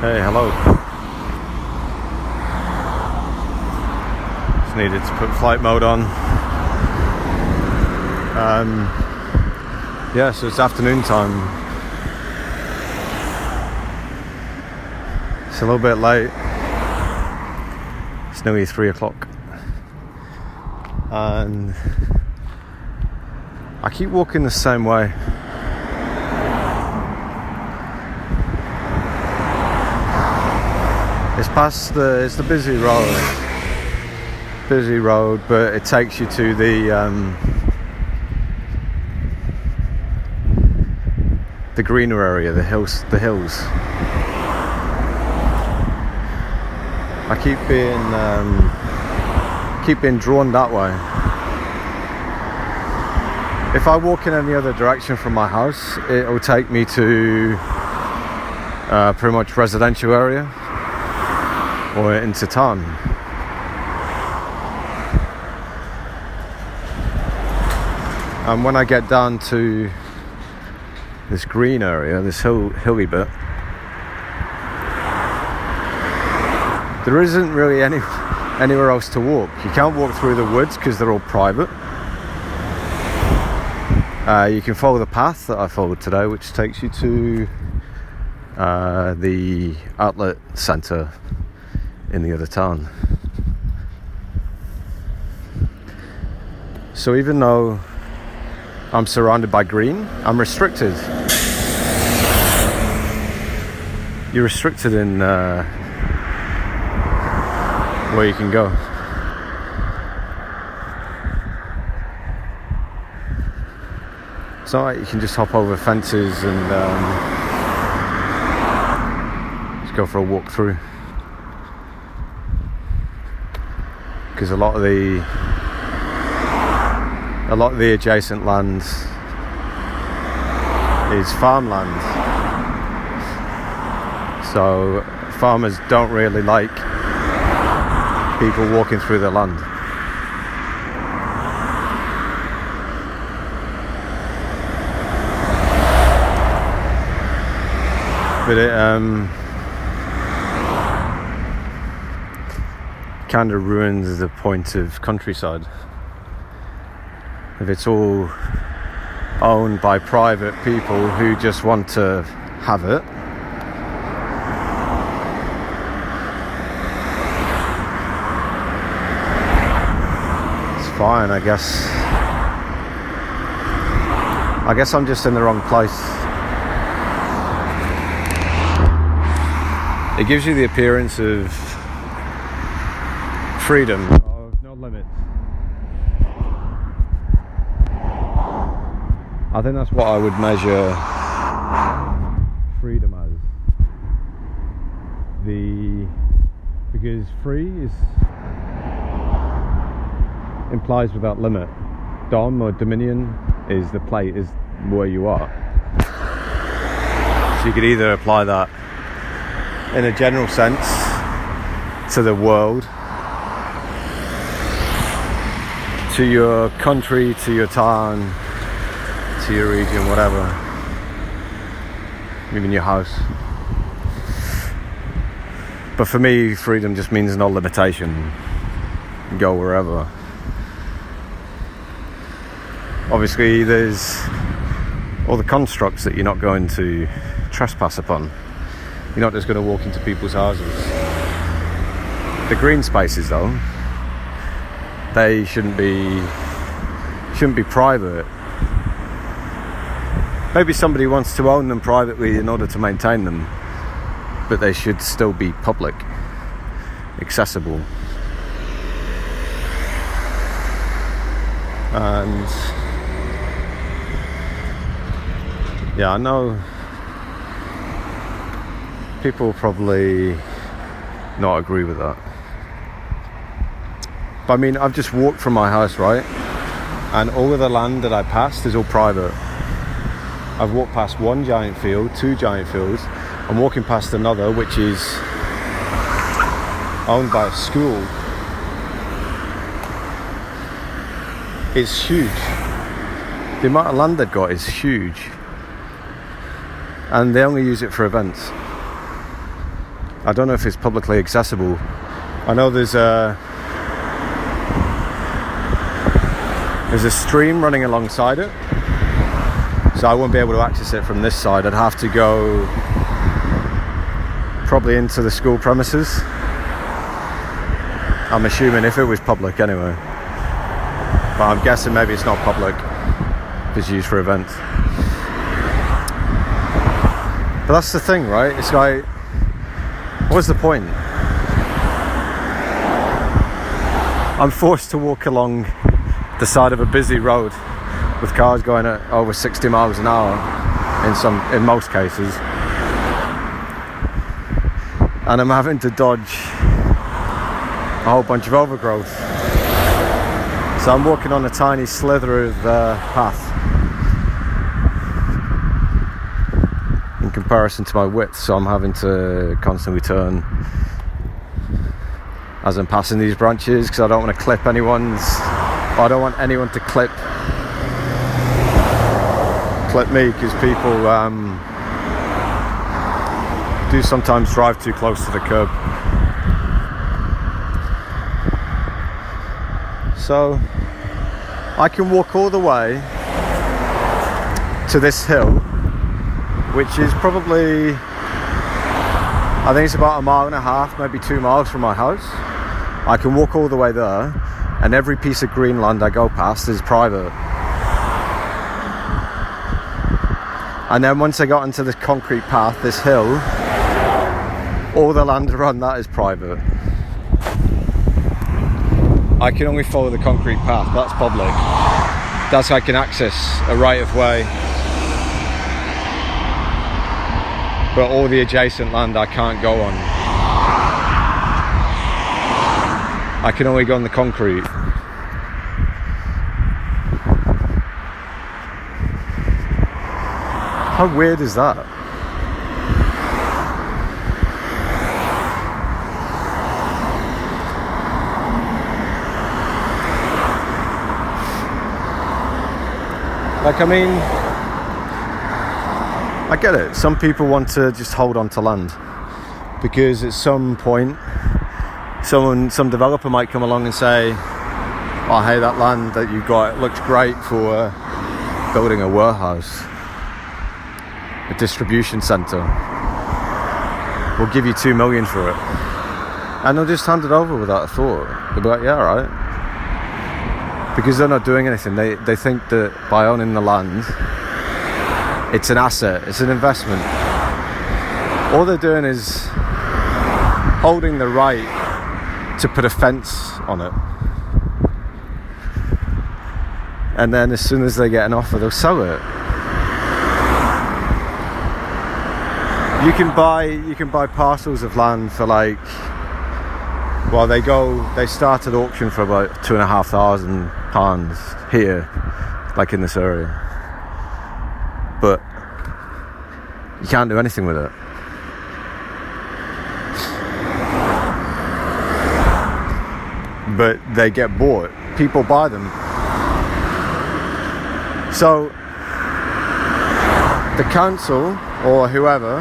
Hey, hello. Just needed to put flight mode on. Um, yeah, so it's afternoon time. It's a little bit late. It's nearly three o'clock. And I keep walking the same way. Past the it's the busy road, busy road, but it takes you to the um, the greener area, the hills, the hills. I keep being um, keep being drawn that way. If I walk in any other direction from my house, it will take me to uh, pretty much residential area or in town. And when I get down to this green area, this hill, hilly bit, there isn't really any anywhere else to walk. You can't walk through the woods because they're all private. Uh, you can follow the path that I followed today, which takes you to uh, the outlet centre in the other town. So even though I'm surrounded by green, I'm restricted. You're restricted in uh, where you can go. It's not like you can just hop over fences and um, just go for a walk through. Because a lot of the a lot of the adjacent land is farmland. So farmers don't really like people walking through their land. But it um kind of ruins the point of countryside. If it's all owned by private people who just want to have it, it's fine, I guess. I guess I'm just in the wrong place. It gives you the appearance of freedom of no limits. I think that's what I would measure freedom as. The because free is implies without limit. Dom or dominion is the plate is where you are. So you could either apply that in a general sense to the world to your country, to your town, to your region, whatever. Even your house. But for me, freedom just means no limitation. Go wherever. Obviously, there's all the constructs that you're not going to trespass upon. You're not just going to walk into people's houses. The green spaces, though, they shouldn't be shouldn't be private. Maybe somebody wants to own them privately in order to maintain them, but they should still be public, accessible. And yeah, I know people probably not agree with that. But I mean, I've just walked from my house, right? And all of the land that I passed is all private. I've walked past one giant field, two giant fields. I'm walking past another, which is owned by a school. It's huge. The amount of land they've got is huge. And they only use it for events. I don't know if it's publicly accessible. I know there's a there's a stream running alongside it, so I won't be able to access it from this side. I'd have to go probably into the school premises. I'm assuming if it was public anyway. But I'm guessing maybe it's not public it's used for events. But that's the thing, right? It's like, what's the point? I'm forced to walk along the side of a busy road with cars going at over 60 miles an hour in some in most cases and I'm having to dodge a whole bunch of overgrowth. So I'm walking on a tiny slither of uh, path in comparison to my width, so I'm having to constantly turn as I'm passing these branches because I don't want to clip anyone's. I don't want anyone to clip clip me because people um, do sometimes drive too close to the curb. So I can walk all the way to this hill, which is probably, I think it's about a mile and a half, maybe two miles from my house. I can walk all the way there, and every piece of Greenland I go past is private. And then once I got into this concrete path, this hill, all the land around that is private. I can only follow the concrete path, that's public. That's how I can access a right of way. But all the adjacent land I can't go on. I can only go on the concrete. How weird is that? Like, I mean, I get it. Some people want to just hold on to land because at some point, someone, some developer might come along and say, "Oh, hey, that land that you got looks great for building a warehouse, a distribution center. We'll give you two million for it," and they'll just hand it over without a thought. They'll be like, "Yeah, right." because they're not doing anything. They they think that by owning the land, it's an asset, it's an investment. All they're doing is holding the right to put a fence on it. And then as soon as they get an offer, they'll sell it. You can buy you can buy parcels of land for like well they go they start at auction for about two and a half thousand pounds here like in this area but you can't do anything with it but they get bought people buy them so the council or whoever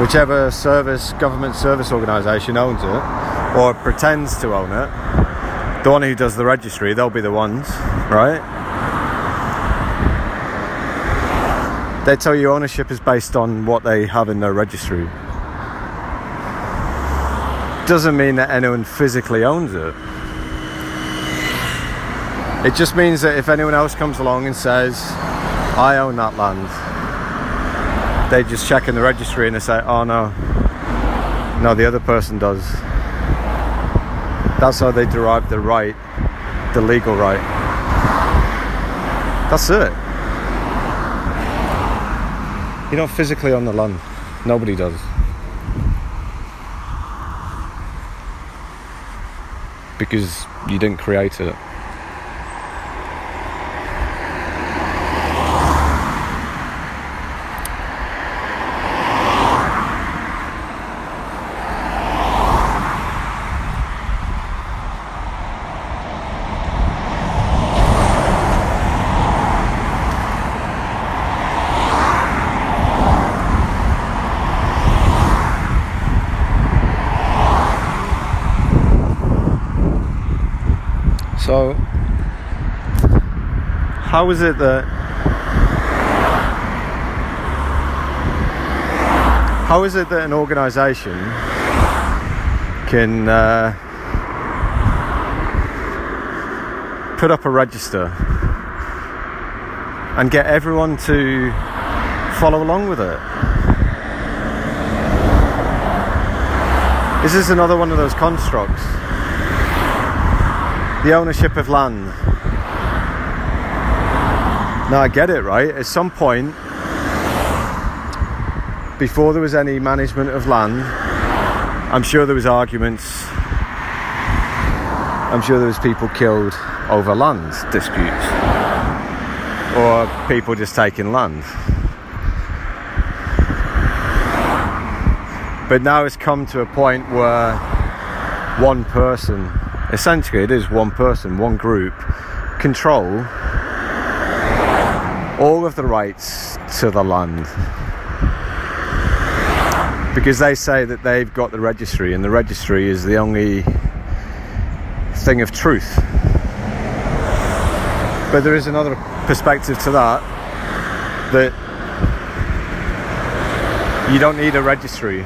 whichever service government service organisation owns it or pretends to own it, the one who does the registry, they'll be the ones, right? They tell you ownership is based on what they have in their registry. Doesn't mean that anyone physically owns it. It just means that if anyone else comes along and says, I own that land, they just check in the registry and they say, oh no, no, the other person does. That's how they derive the right, the legal right. That's it. You're not physically on the land. Nobody does. Because you didn't create it. How is it that how is it that an organisation can uh, put up a register and get everyone to follow along with it? Is this is another one of those constructs? The ownership of land. Now I get it, right? At some point, before there was any management of land, I'm sure there was arguments. I'm sure there was people killed over land disputes or people just taking land. But now it's come to a point where one person, essentially it is one person, one group, control all of the rights to the land. Because they say that they've got the registry, and the registry is the only thing of truth. But there is another perspective to that that you don't need a registry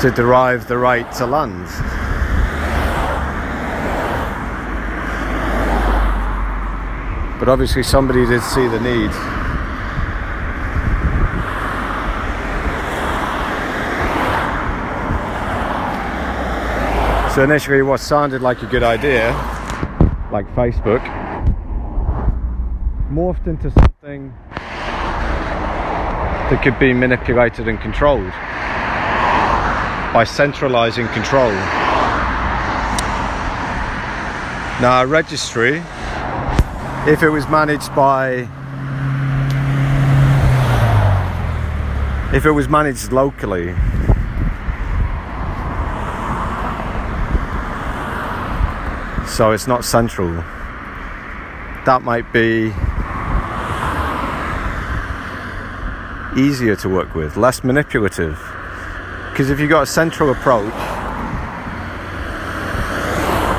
to derive the right to land. But obviously, somebody did see the need. So, initially, what sounded like a good idea, like Facebook, morphed into something that could be manipulated and controlled by centralizing control. Now, a registry, if it was managed by, if it was managed locally, so it's not central, that might be easier to work with, less manipulative. Because if you've got a central approach,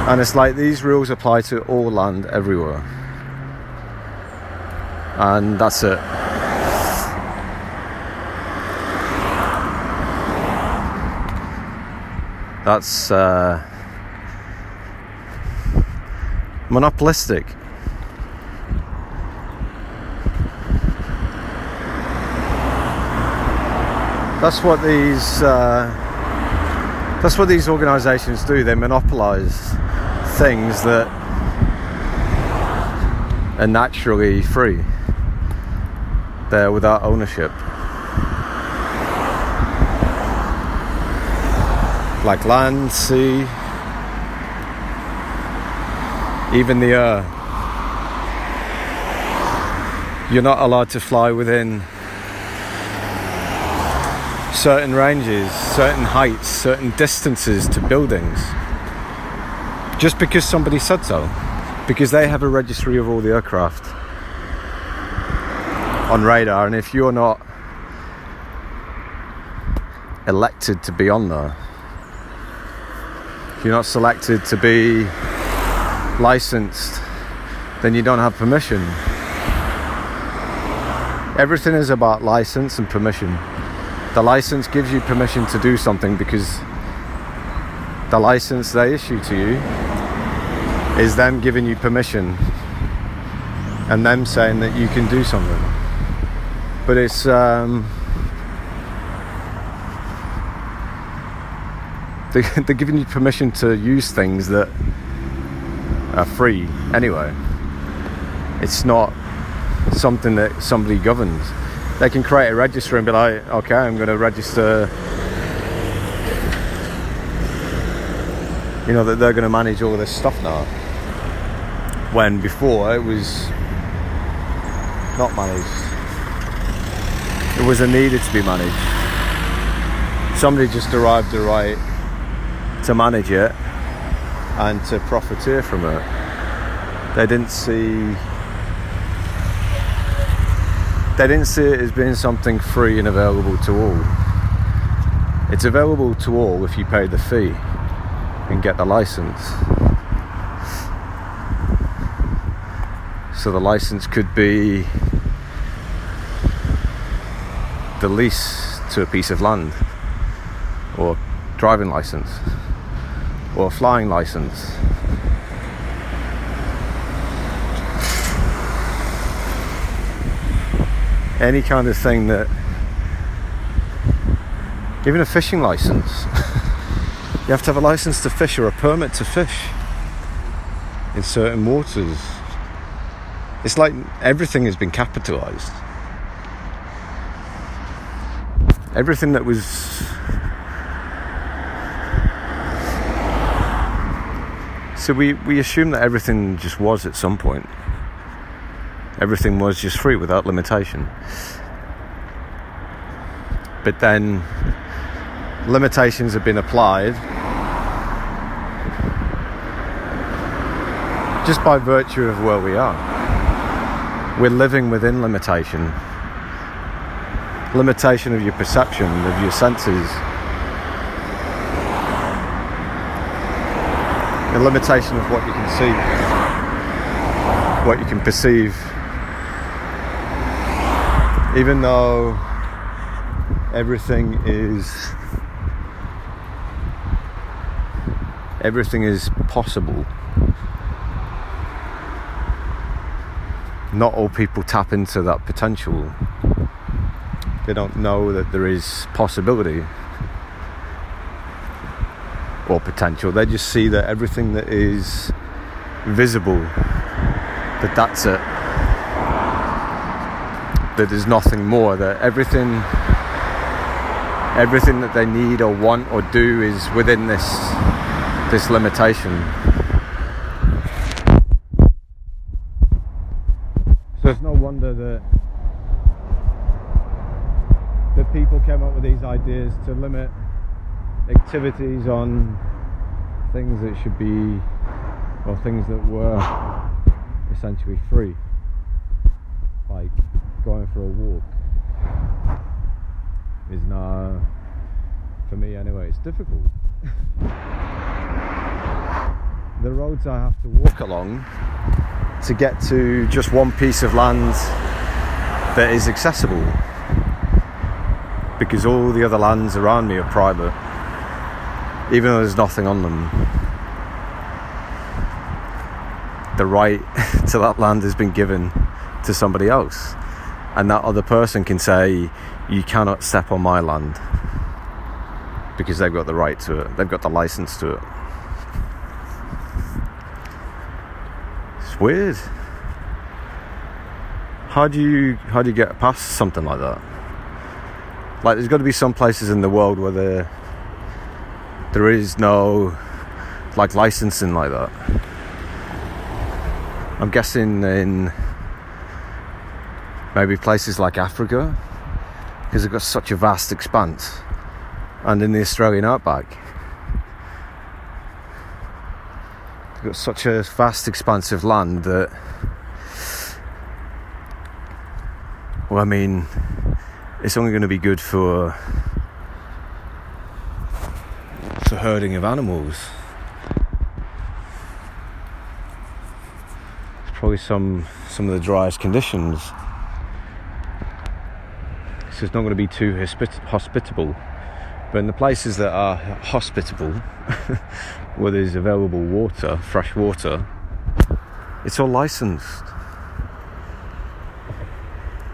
and it's like these rules apply to all land everywhere, and that's it. That's uh, monopolistic. That's what these. Uh, that's what these organisations do. They monopolise things that are naturally free. They're without ownership. Like land, sea, even the air. You're not allowed to fly within certain ranges, certain heights, certain distances to buildings. Just because somebody said so. Because they have a registry of all the aircraft on radar, and if you're not elected to be on there, if you're not selected to be licensed, then you don't have permission. Everything is about license and permission the license gives you permission to do something because the license they issue to you is them giving you permission and them saying that you can do something. But it's um, they, they're giving you permission to use things that are free anyway. It's not something that somebody governs they can create a register and be like, okay, I'm going to register. You know that they're going to manage all this stuff now. When before it was not managed, it was a needed to be managed. Somebody just derived the right to manage it and to profiteer from it. They didn't see they didn't see it as being something free and available to all. It's available to all if you pay the fee and get the license. So the license could be the lease to a piece of land, or driving license, or flying license. Any kind of thing that, even a fishing license. you have to have a license to fish or a permit to fish in certain waters. It's like everything has been capitalized. Everything that was So we, we assume that everything just was at some point. Everything was just free without limitation. But then limitations have been applied just by virtue of where we are. We're living within limitation. Limitation of your perception, of your senses. The limitation of what you can see, what you can perceive. Even though everything is everything is possible not all people tap into that potential. They don't know that there is possibility or potential. They just see that everything that is visible, that that's it. That there's nothing more. That everything, everything that they need or want or do is within this this limitation. So it's no wonder that that people came up with these ideas to limit activities on things that should be or things that were essentially free like going for a walk is now for me anyway it's difficult. The roads I have to walk along to get to just one piece of land that is accessible because all the other lands around me are private even though there's nothing on them the right to that land has been given to somebody else and that other person can say you cannot step on my land because they've got the right to it they've got the license to it It's weird. How do you how do you get past something like that? Like there's got to be some places in the world where there there is no like licensing like that. I'm guessing in maybe places like Africa because they've got such a vast expanse, and in the Australian outback We've got such a vast expanse of land that well I mean it's only going to be good for for herding of animals it's probably some some of the driest conditions so it's not going to be too hospitable but in the places that are hospitable, where there's available water, fresh water, it's all licensed.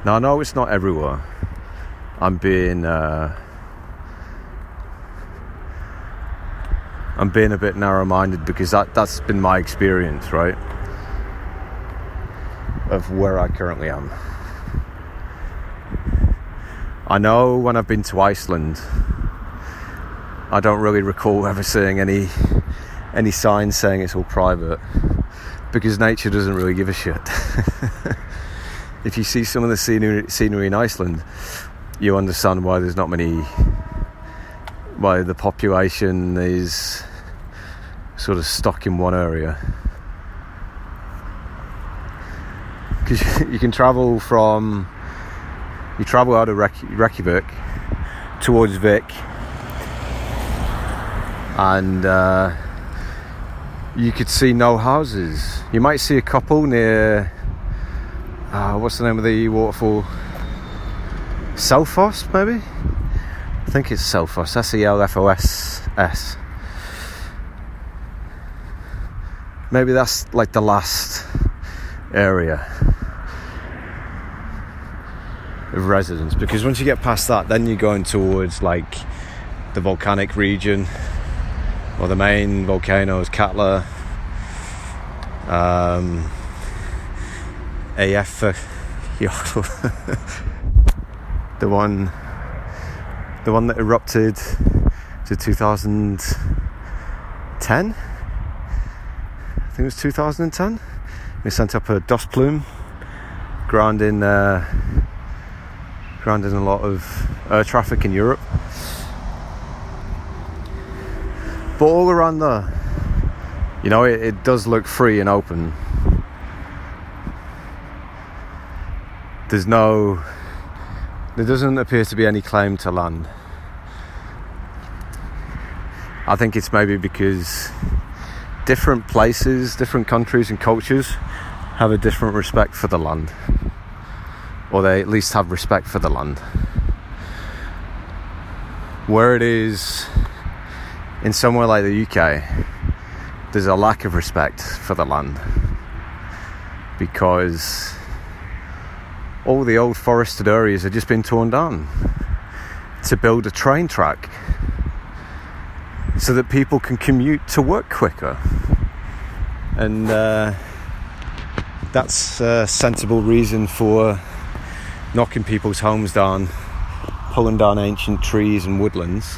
Now I know it's not everywhere. I'm being uh, I'm being a bit narrow-minded because that that's been my experience, right? Of where I currently am. I know when I've been to Iceland I don't really recall ever seeing any any signs saying it's all private because nature doesn't really give a shit. if you see some of the scenery, scenery in Iceland, you understand why there's not many, why the population is sort of stuck in one area. Because you can travel from, you travel out of Reykjavik towards Vik and uh, you could see no houses. You might see a couple near. Uh, what's the name of the waterfall? Selfoss, maybe? I think it's Selfoss. S E L F O S S. Maybe that's like the last area of residence because once you get past that, then you're going towards like the volcanic region or the main volcanoes, Katla, um, AF, the one, the one that erupted to 2010. I think it was 2010. We sent up a dust plume, grounding, uh, grounding a lot of air traffic in Europe. But all around there, you know, it, it does look free and open. There's no, there doesn't appear to be any claim to land. I think it's maybe because different places, different countries, and cultures have a different respect for the land, or they at least have respect for the land. Where it is in somewhere like the UK, there's a lack of respect for the land because all the old forested areas have just been torn down to build a train track so that people can commute to work quicker. And uh, that's a sensible reason for knocking people's homes down, pulling down ancient trees and woodlands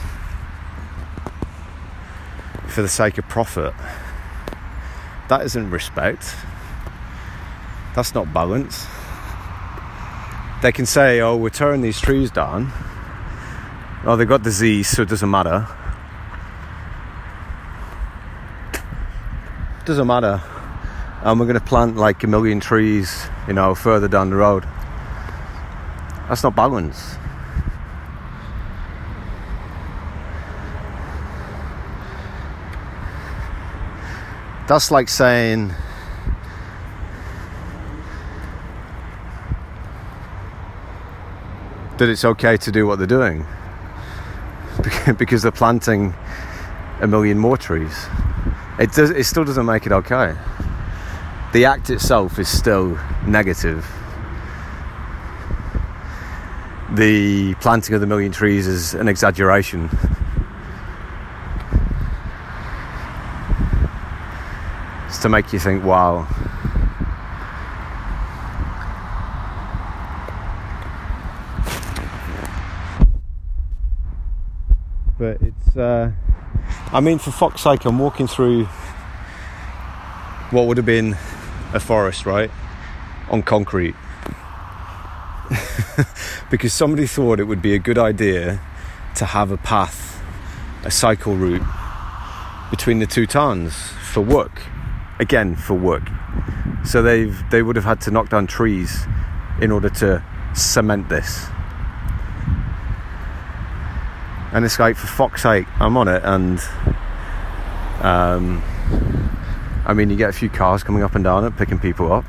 for the sake of profit. That isn't respect. That's not balance. They can say, oh, we're tearing these trees down. Oh, they've got disease, so it doesn't matter. Doesn't matter. And we're going to plant like a million trees, you know, further down the road. That's not balance. That's like saying that it's okay to do what they're doing because they're planting a million more trees. It does. It still doesn't make it okay. The act itself is still negative. The planting of the million trees is an exaggeration. It's to make you think, wow. But it's, uh, I mean, for fuck's sake, I'm walking through what would have been a forest, right? On concrete. because somebody thought it would be a good idea to have a path, a cycle route between the two towns for work again for work. So they've they would have had to knock down trees in order to cement this. And it's like for fuck's sake, I'm on it and um, I mean you get a few cars coming up and down it, picking people up.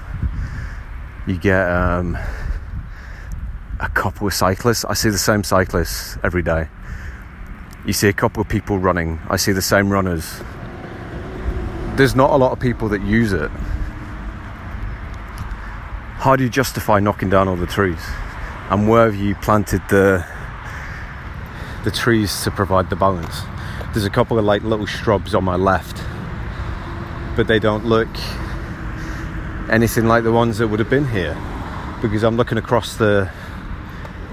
You get um, a couple of cyclists. I see the same cyclists every day. You see a couple of people running. I see the same runners there's not a lot of people that use it. How do you justify knocking down all the trees? And where have you planted the the trees to provide the balance? There's a couple of like little shrubs on my left, but they don't look anything like the ones that would have been here because I'm looking across the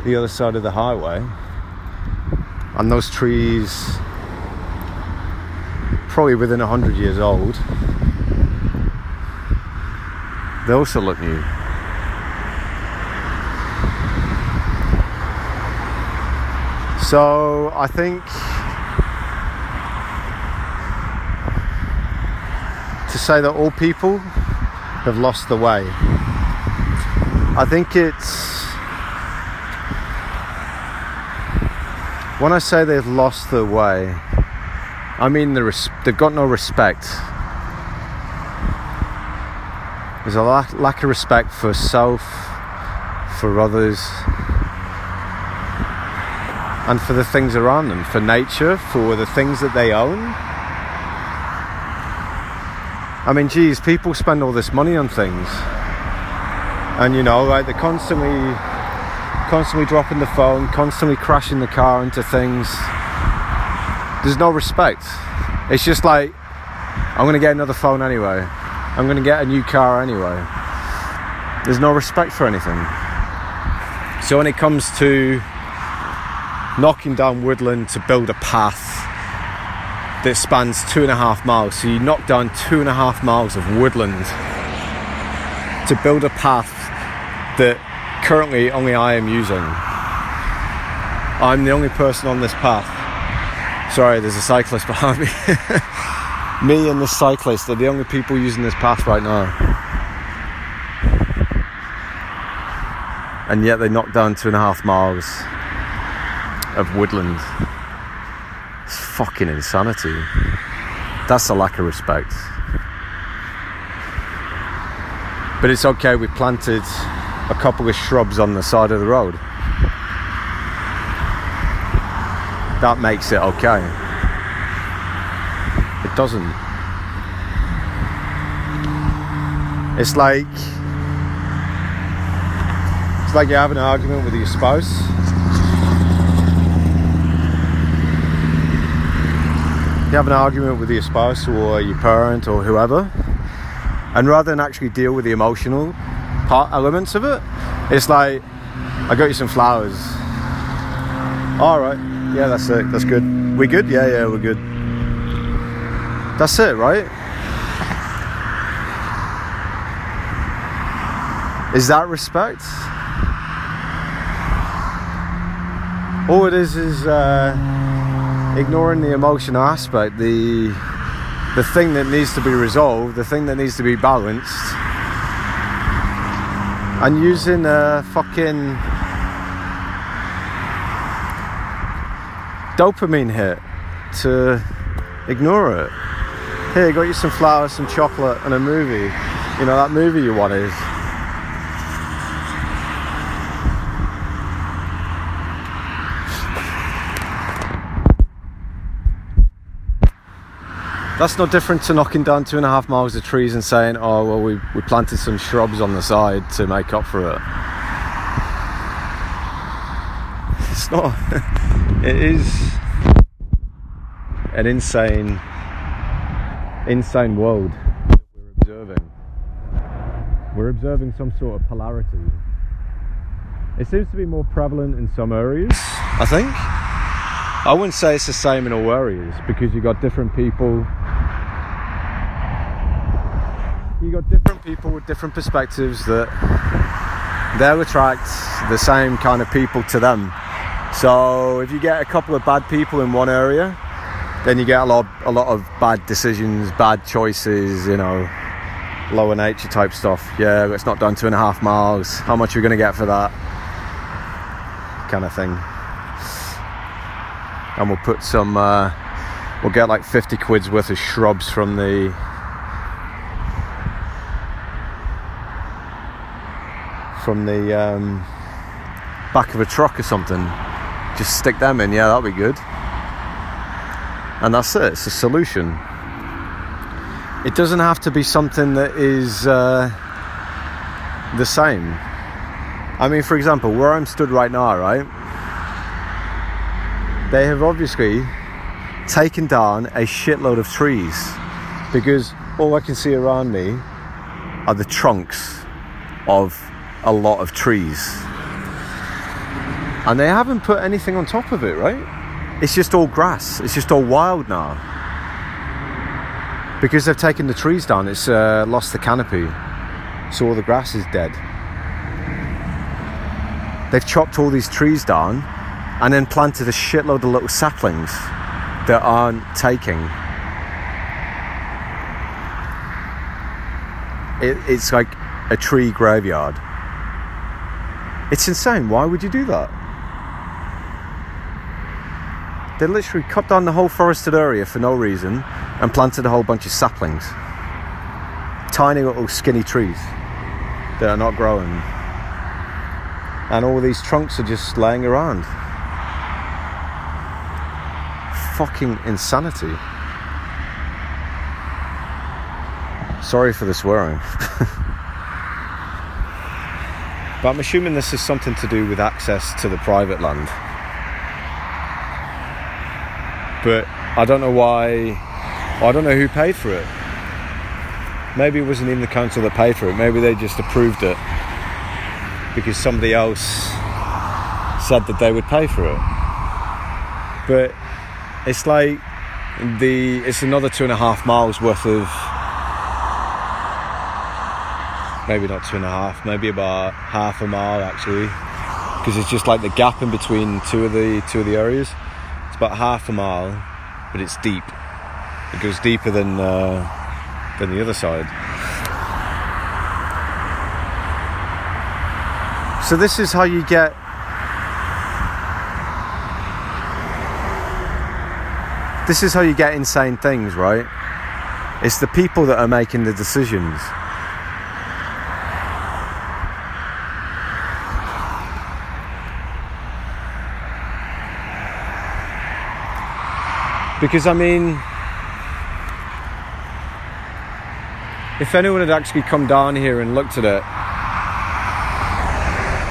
the other side of the highway and those trees probably within 100 years old, they also look new. So I think to say that all people have lost the way, I think it's when I say they've lost the way, I mean, the res- they've got no respect. There's a lack, lack of respect for self, for others, and for the things around them, for nature, for the things that they own. I mean, geez, people spend all this money on things, and you know, like they're constantly, constantly dropping the phone, constantly crashing the car into things. There's no respect. It's just like, I'm gonna get another phone anyway. I'm gonna get a new car anyway. There's no respect for anything. So when it comes to knocking down woodland to build a path that spans two and a half miles. So you knock down two and a half miles of woodland to build a path that currently only I am using. I'm the only person on this path. Sorry, there's a cyclist behind me. me and the cyclist are the only people using this path right now. And yet they knock down two and a half miles of woodland It's fucking insanity. That's a lack of respect. But it's okay, we planted a couple of shrubs on the side of the road. That makes it okay. It doesn't. It's like it's like you're having an argument with your spouse you have an argument with your spouse or your parent or whoever, and rather than actually deal with the emotional part elements of it, it's like, I got you some flowers. All right, yeah, that's it. That's good. We good? Yeah, yeah, we're good. That's it, right? Is that respect? All it is is. Uh, ignoring the emotional aspect, the the thing that needs to be resolved, the thing that needs to be balanced, and using a fucking dopamine hit to ignore it. Here, got you some flowers, some chocolate, and a movie. You know that movie you wanted. That's no different to knocking down two and a half miles of trees and saying, oh, well, we, we planted some shrubs on the side to make up for it. It's not, it is an insane, insane world that we're observing. We're observing some sort of polarity. It seems to be more prevalent in some areas, I think. I wouldn't say it's the same in all areas because you've got different people You've got different people with different perspectives that they'll attract the same kind of people to them. So if you get a couple of bad people in one area, then you get a lot, a lot of bad decisions, bad choices, you know, lower nature type stuff. Yeah, it's not done two and a half miles. How much are we going to get for that? Kind of thing. And we'll put some, uh, we'll get like 50 quid's worth of shrubs from the from the um, back of a truck or something. Just stick them in, yeah, that'll be good. And that's it, it's a solution. It doesn't have to be something that is uh, the same. I mean, for example, where I'm stood right now, right? They have obviously taken down a shitload of trees because all I can see around me are the trunks of a lot of trees. And they haven't put anything on top of it, right? It's just all grass. It's just all wild now. Because they've taken the trees down, it's uh, lost the canopy. So all the grass is dead. They've chopped all these trees down and then planted a shitload of little saplings that aren't taking. It, it's like a tree graveyard. It's insane. Why would you do that? They literally cut down the whole forested area for no reason and planted a whole bunch of saplings. Tiny little skinny trees that are not growing. And all these trunks are just laying around. Fucking insanity. Sorry for the swearing. but I'm assuming this is something to do with access to the private land. But I don't know why. I don't know who paid for it. Maybe it wasn't even the council that paid for it. Maybe they just approved it because somebody else said that they would pay for it. But it's like the it's another two and a half miles worth of maybe not two and a half, maybe about half a mile actually, because it's just like the gap in between two of the two of the areas. It's about half a mile, but it's deep. It goes deeper than uh, than the other side. So this is how you get this is how you get insane things, right? It's the people that are making the decisions. Because I mean, if anyone had actually come down here and looked at it,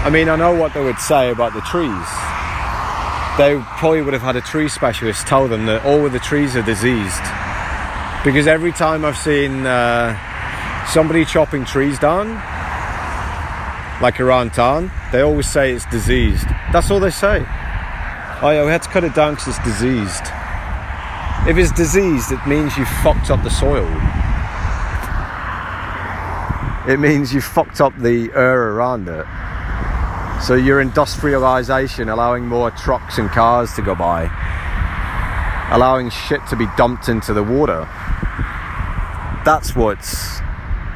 I mean, I know what they would say about the trees. They probably would have had a tree specialist tell them that all of the trees are diseased. Because every time I've seen uh, somebody chopping trees down, like around town, they always say it's diseased. That's all they say. Oh yeah, we had to cut it down because it's diseased. If it's diseased, it means you fucked up the soil. It means you fucked up the air around it. So your industrialization, allowing more trucks and cars to go by, allowing shit to be dumped into the water. That's what's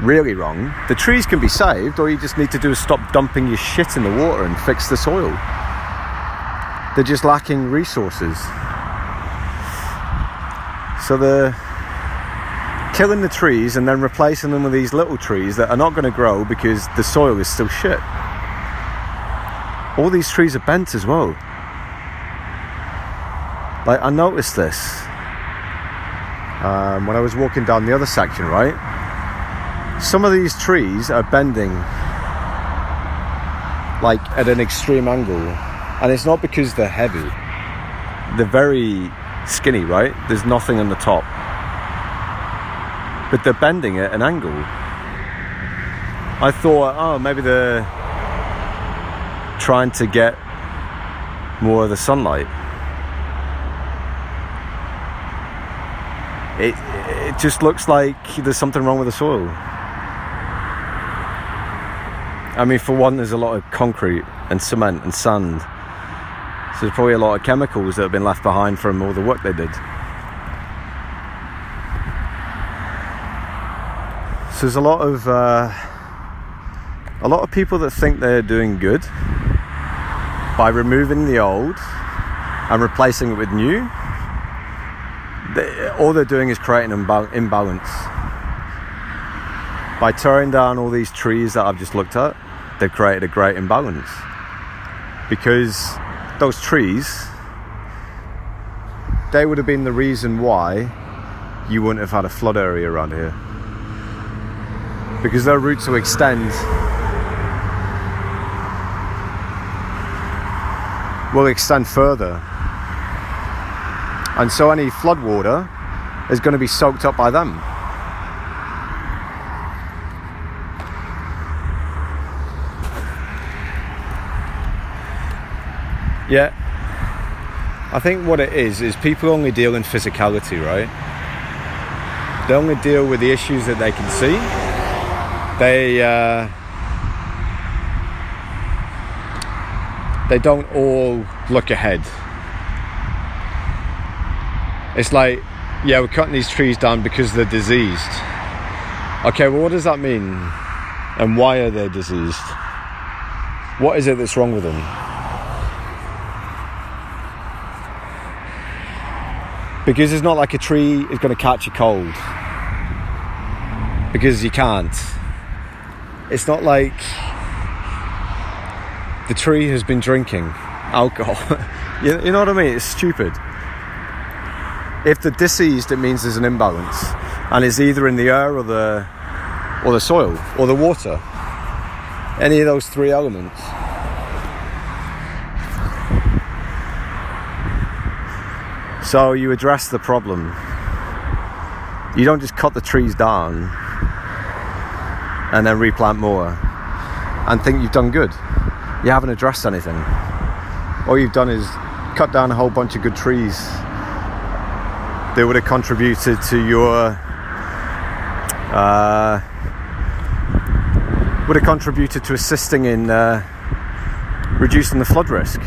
really wrong. The trees can be saved, all you just need to do is stop dumping your shit in the water and fix the soil. They're just lacking resources. So they're killing the trees and then replacing them with these little trees that are not going to grow because the soil is still shit. All these trees are bent as well. Like, I noticed this um, when I was walking down the other section, right? Some of these trees are bending like at an extreme angle, and it's not because they're heavy, they're very skinny, right? There's nothing on the top. But they're bending at an angle. I thought, oh, maybe they're trying to get more of the sunlight. It, it just looks like there's something wrong with the soil. I mean, for one, there's a lot of concrete and cement and sand so there's probably a lot of chemicals that have been left behind from all the work they did. So there's a lot of uh, a lot of people that think they're doing good by removing the old and replacing it with new. They, all they're doing is creating an imbalance. By tearing down all these trees that I've just looked at, they've created a great imbalance because those trees, they would have been the reason why you wouldn't have had a flood area around here. Because their roots will extend will extend further. And so any flood water is going to be soaked up by them. Yeah. I think what it is is people only deal in physicality, right? They only deal with the issues that they can see. They uh, they don't all look ahead. It's like, yeah, we're cutting these trees down because they're diseased. Okay, well, what does that mean? And why are they diseased? What is it that's wrong with them? Because it's not like a tree is going to catch a cold. Because you can't. It's not like the tree has been drinking alcohol. you, you know what I mean? It's stupid. If they're diseased, it means there's an imbalance, and it's either in the air or the or the soil or the water. Any of those three elements. So you address the problem. You don't just cut the trees down and then replant more and think you've done good. You haven't addressed anything. All you've done is cut down a whole bunch of good trees that would have contributed to your uh, would have contributed to assisting in uh, reducing the flood risk.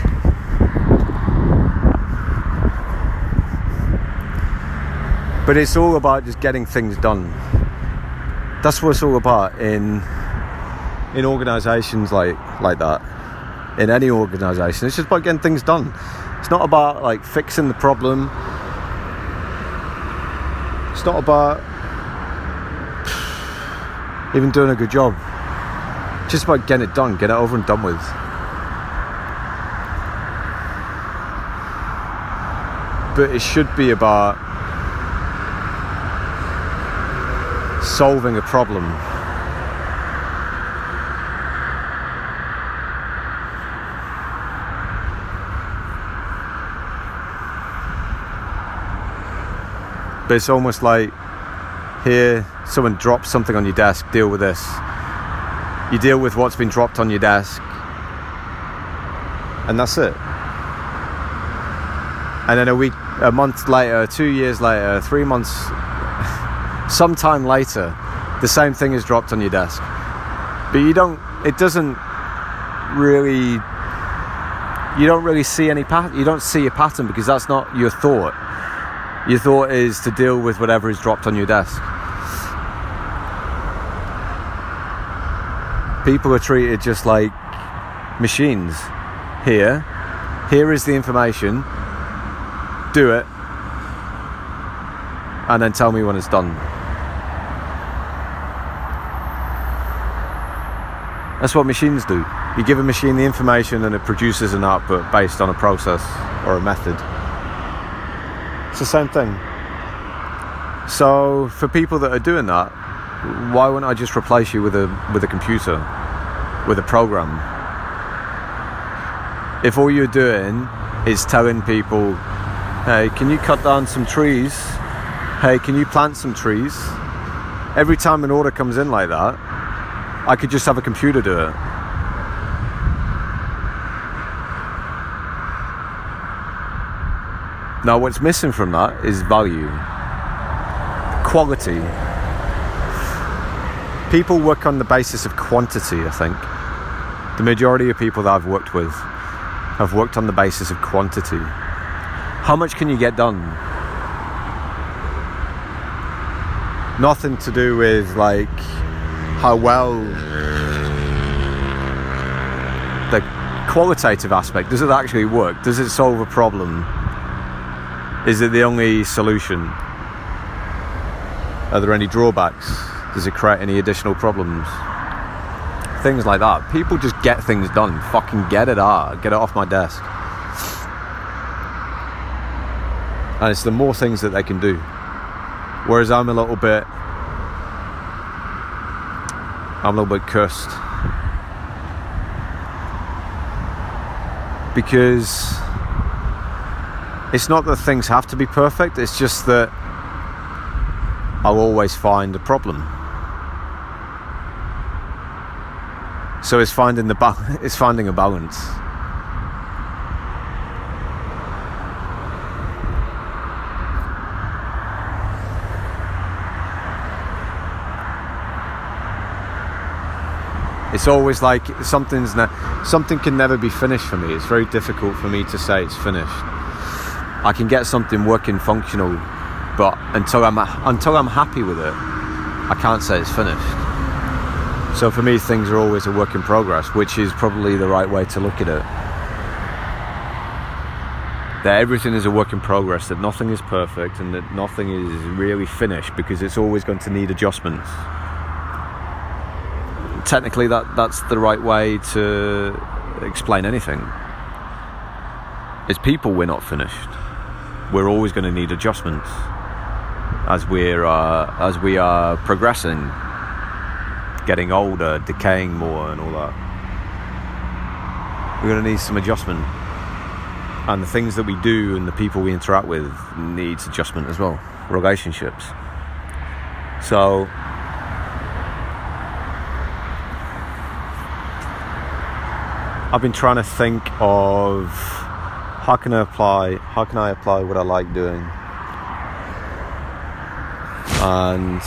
But it's all about just getting things done. That's what it's all about in in organisations like like that. In any organisation, it's just about getting things done. It's not about like fixing the problem. It's not about even doing a good job. It's just about getting it done, get it over and done with. But it should be about solving a problem. But it's almost like here, someone drops something on your desk, deal with this. You deal with what's been dropped on your desk, and that's it. And then a week, a month later, two years later, three months sometime later, the same thing is dropped on your desk. But you don't, it doesn't really, you don't really see any pattern, you don't see a pattern because that's not your thought. Your thought is to deal with whatever is dropped on your desk. People are treated just like machines. Here, here is the information, do it, and then tell me when it's done. That's what machines do. You give a machine the information and it produces an output based on a process or a method. It's the same thing. So for people that are doing that, why wouldn't I just replace you with a with a computer, with a program? If all you're doing is telling people, "Hey, can you cut down some trees? Hey, can you plant some trees?" Every time an order comes in like that, I could just have a computer do it. Now, what's missing from that is value, quality. People work on the basis of quantity, I think. The majority of people that I've worked with have worked on the basis of quantity. How much can you get done? Nothing to do with like how well the qualitative aspect does it actually work? Does it solve a problem? Is it the only solution? Are there any drawbacks? Does it create any additional problems? Things like that. People just get things done. Fucking get it out. Get it off my desk. And it's the more things that they can do. Whereas I'm a little bit I'm a little bit cursed. Because it's not that things have to be perfect, it's just that I'll always find a problem. So it's finding the ba- it's finding a balance. It's always like something's ne- something can never be finished for me. It's very difficult for me to say it's finished. I can get something working functional, but until I'm until I'm happy with it, I can't say it's finished. So for me, things are always a work in progress, which is probably the right way to look at it. that everything is a work in progress, that nothing is perfect, and that nothing is really finished because it's always going to need adjustments. Technically, that, that's the right way to explain anything. As people, we're not finished. We're always going to need adjustments as we're uh, as we are progressing, getting older, decaying more, and all that. We're going to need some adjustment. And the things that we do and the people we interact with needs adjustment as well. Relationships. So I've been trying to think of how can I apply how can I apply what I like doing? And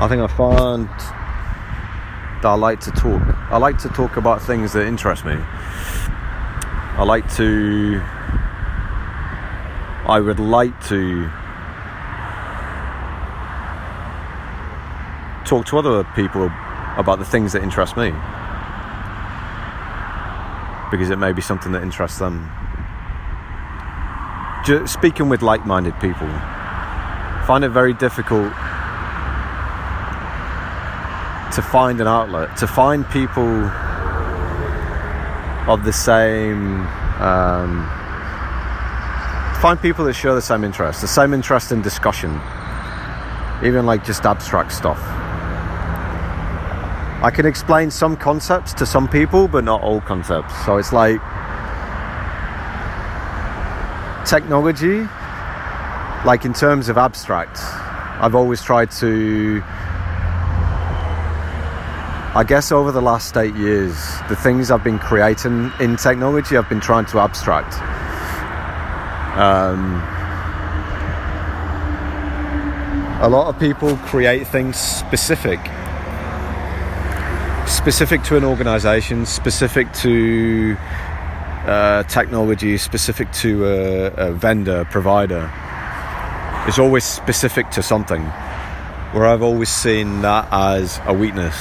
I think I found that I like to talk. I like to talk about things that interest me. I like to. I would like to talk to other people about the things that interest me because it may be something that interests them. Just speaking with like minded people, find it very difficult to find an outlet, to find people of the same. Um, find people that share the same interest, the same interest in discussion, even like just abstract stuff. I can explain some concepts to some people, but not all concepts. So it's like technology, like in terms of abstract, I've always tried to I guess over the last eight years, the things I've been creating in technology, I've been trying to abstract. Um, a lot of people create things specific, specific to an organization, specific to uh, technology, specific to a, a vendor, provider. It's always specific to something. Where I've always seen that as a weakness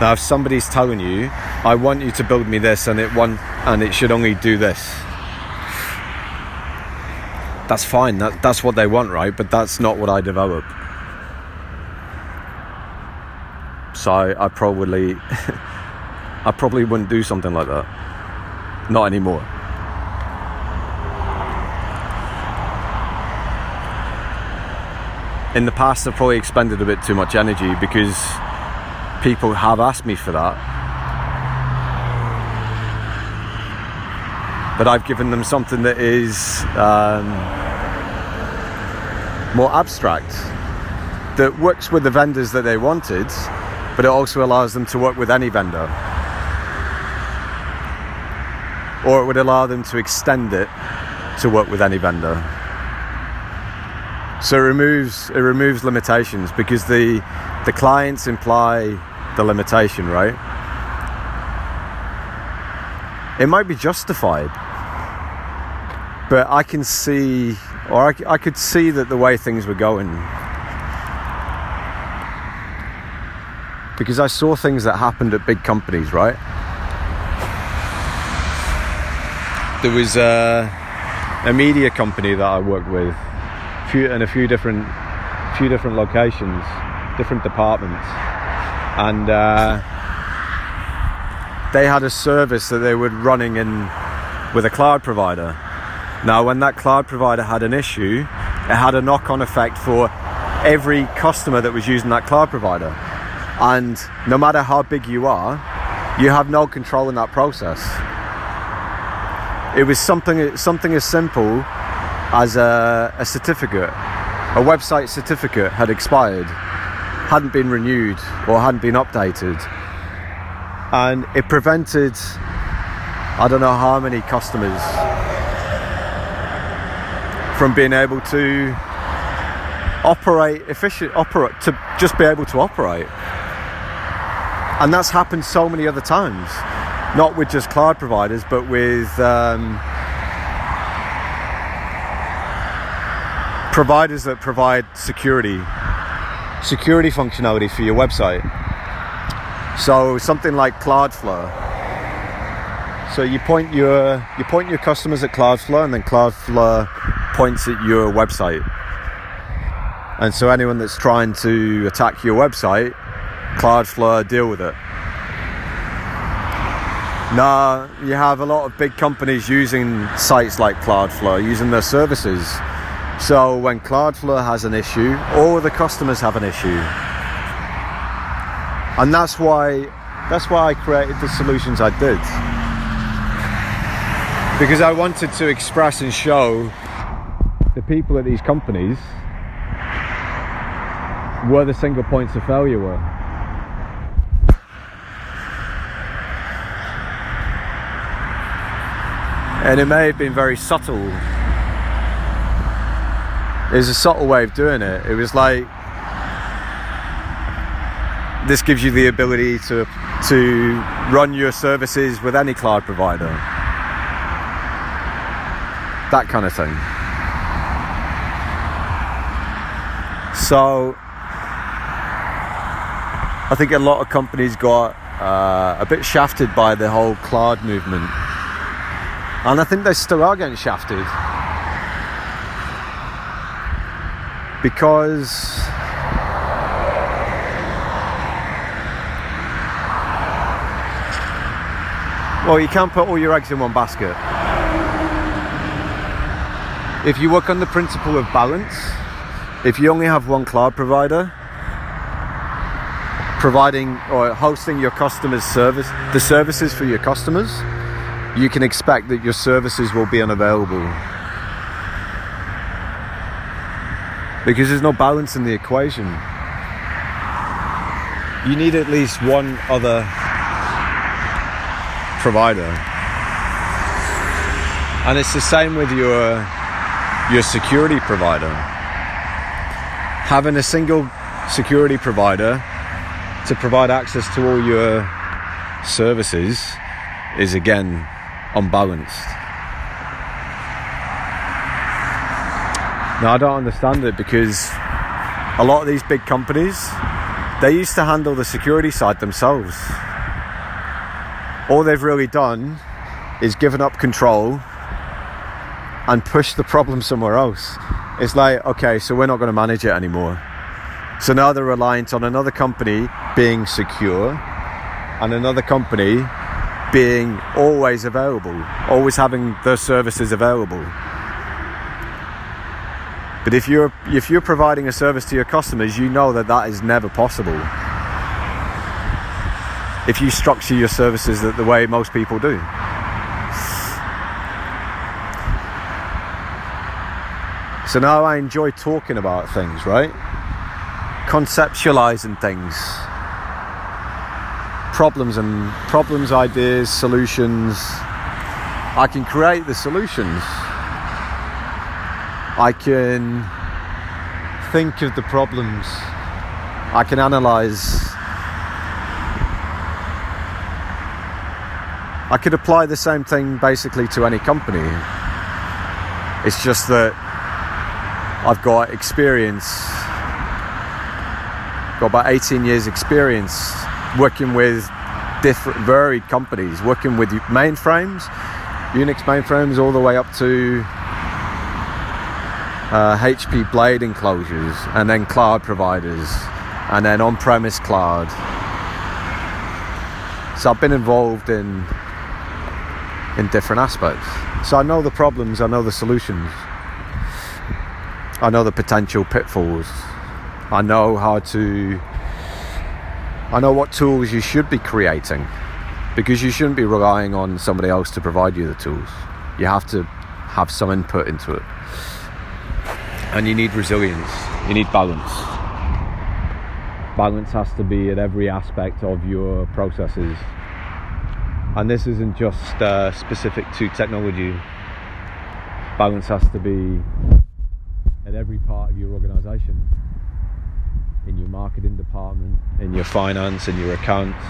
Now, if somebody's telling you, "I want you to build me this, and it want and it should only do this," that's fine. That, that's what they want, right? But that's not what I develop. So I, probably, I probably wouldn't do something like that. Not anymore. In the past, I've probably expended a bit too much energy because people have asked me for that. But I've given them something that is um, more abstract, that works with the vendors that they wanted, but it also allows them to work with any vendor. Or it would allow them to extend it to work with any vendor. So it removes it removes limitations because the the clients imply the limitation, right? It might be justified, but I can see, or I, I could see that the way things were going. Because I saw things that happened at big companies, right? There was a, a media company that I worked with, few, in a few different, few different locations, different departments and uh, they had a service that they were running in with a cloud provider. Now, when that cloud provider had an issue, it had a knock-on effect for every customer that was using that cloud provider. And no matter how big you are, you have no control in that process. It was something something as simple as a, a certificate, a website certificate had expired hadn't been renewed or hadn't been updated. And it prevented, I don't know how many customers from being able to operate efficient, operate, to just be able to operate. And that's happened so many other times, not with just cloud providers, but with um, providers that provide security security functionality for your website. So something like Cloudflare So you point your you point your customers at Cloudflare, and then Cloudflare points at your website. And so anyone that's trying to attack your website, Cloudflare deal with it. Now you have a lot of big companies using sites like Cloudflare, using their services. So when Cloudflare has an issue, all the customers have an issue. And that's why that's why I created the solutions I did. Because I wanted to express and show the people at these companies where the single points of failure were. And it may have been very subtle. It was a subtle way of doing it. It was like this gives you the ability to to run your services with any cloud provider. That kind of thing. So I think a lot of companies got uh, a bit shafted by the whole cloud movement. And I think they still are getting shafted. Because well, you can't put all your eggs in one basket. If you work on the principle of balance, if you only have one cloud provider, providing or hosting your customers service the services for your customers you can expect that your services will be unavailable. Because there's no balance in the equation. You need at least one other provider. And it's the same with your your security provider. Having a single security provider to provide access to all your services is again unbalanced. Now I don't understand it because a lot of these big companies they used to handle the security side themselves. All they've really done is given up control and pushed the problem somewhere else. It's like, okay, so we're not going to manage it anymore. So now they're reliant on another company being secure and another company being always available, always having their services available. But if you're if you're providing a service to your customers, you know that that is never possible. If you structure your services the way most people do. So now I enjoy talking about things, right? conceptualizing things problems and problems ideas solutions. I can create the solutions. I can think of the problems. I can analyze. I could apply the same thing basically to any company. It's just that i've got experience. Got about 18 years experience working with different varied companies working with mainframes unix mainframes all the way up to uh, hp blade enclosures and then cloud providers and then on-premise cloud. So i've been involved in in different aspects. So i know the problems i know the solutions. I know the potential pitfalls. I know how to. I know what tools you should be creating because you shouldn't be relying on somebody else to provide you the tools. You have to have some input into it. And you need resilience, you need balance. Balance has to be at every aspect of your processes. And this isn't just uh, specific to technology, balance has to be at every part of your organization in your marketing department, in your finance, in your accounts.